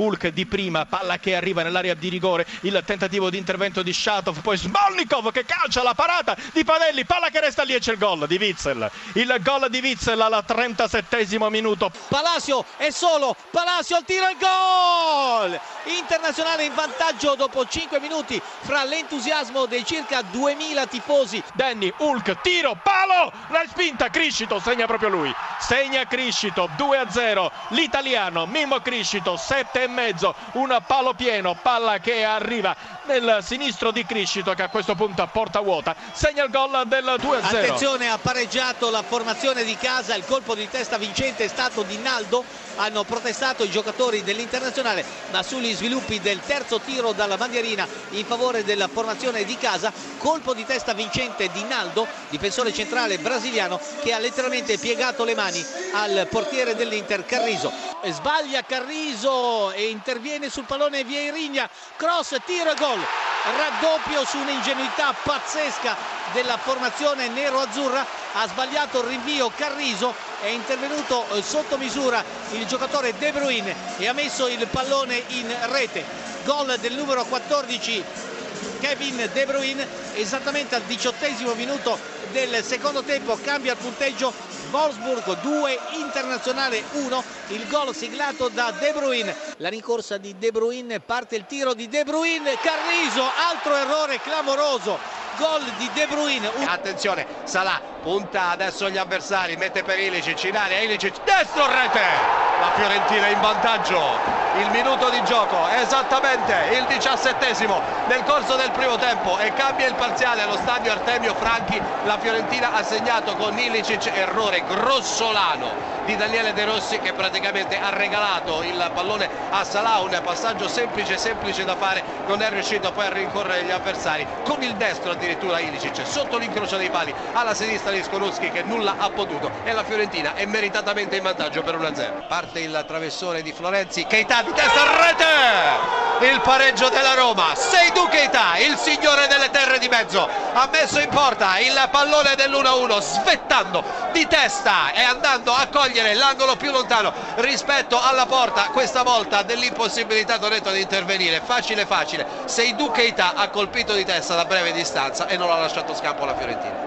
Hulk di prima, palla che arriva nell'area di rigore, il tentativo di intervento di Shatov, poi Smolnikov che calcia la parata di Padelli, palla che resta lì e c'è il gol di Witzel. Il gol di Witzel al 37 minuto. Palacio è solo, Palacio al tiro e gol! Internazionale in vantaggio dopo 5 minuti fra l'entusiasmo dei circa 2000 tifosi. Danny, Hulk, tiro, palo, la spinta, Criscito segna proprio lui. Segna Criscito, 2 a 0. L'italiano Mimo Criscito, 7 e mezzo, un palo pieno, palla che arriva nel sinistro di Criscito che a questo punto porta vuota. Segna il gol del 2 a 0. Attenzione, ha pareggiato la formazione di casa, il colpo di testa vincente è stato di Naldo. Hanno protestato i giocatori dell'Internazionale, ma sugli sviluppi del terzo tiro dalla bandierina in favore della formazione di casa, colpo di testa vincente di Naldo, difensore centrale brasiliano che ha letteralmente piegato le mani al portiere dell'Inter Carriso. Sbaglia Carriso e interviene sul pallone Vieirinha, cross, tiro e gol. Raddoppio su un'ingenuità pazzesca della formazione nero-azzurra, ha sbagliato il rinvio Carriso, è intervenuto sotto misura il giocatore De Bruyne e ha messo il pallone in rete. Gol del numero 14 Kevin De Bruyne esattamente al diciottesimo minuto del secondo tempo cambia il punteggio Wolfsburg 2 Internazionale 1 il gol siglato da De Bruyne. La rincorsa di De Bruyne parte il tiro di De Bruyne Carriso altro errore clamoroso gol di De Bruyne attenzione Salah punta adesso gli avversari mette per Ilicic in area Ilicic destro rete! La Fiorentina in vantaggio il minuto di gioco esattamente il diciassettesimo. Nel corso del primo tempo e cambia il parziale allo stadio Artemio Franchi la Fiorentina ha segnato con Ilicic errore grossolano di Daniele De Rossi che praticamente ha regalato il pallone a Salah un passaggio semplice semplice da fare non è riuscito poi a rincorrere gli avversari. Con il destro addirittura Ilicic sotto l'incrocio dei pali alla sinistra di Skonowski che nulla ha potuto e la Fiorentina è meritatamente in vantaggio per 1-0 parte il travessone di Florenzi Keita di testa rete. Il pareggio della Roma. Seydou Keita il signore delle terre di mezzo. Ha messo in porta il pallone dell'1-1 svettando di testa e andando a cogliere l'angolo più lontano rispetto alla porta questa volta dell'impossibilità Toretto di intervenire. Facile facile. Seydou Keita ha colpito di testa da breve distanza e non ha lasciato scampo alla Fiorentina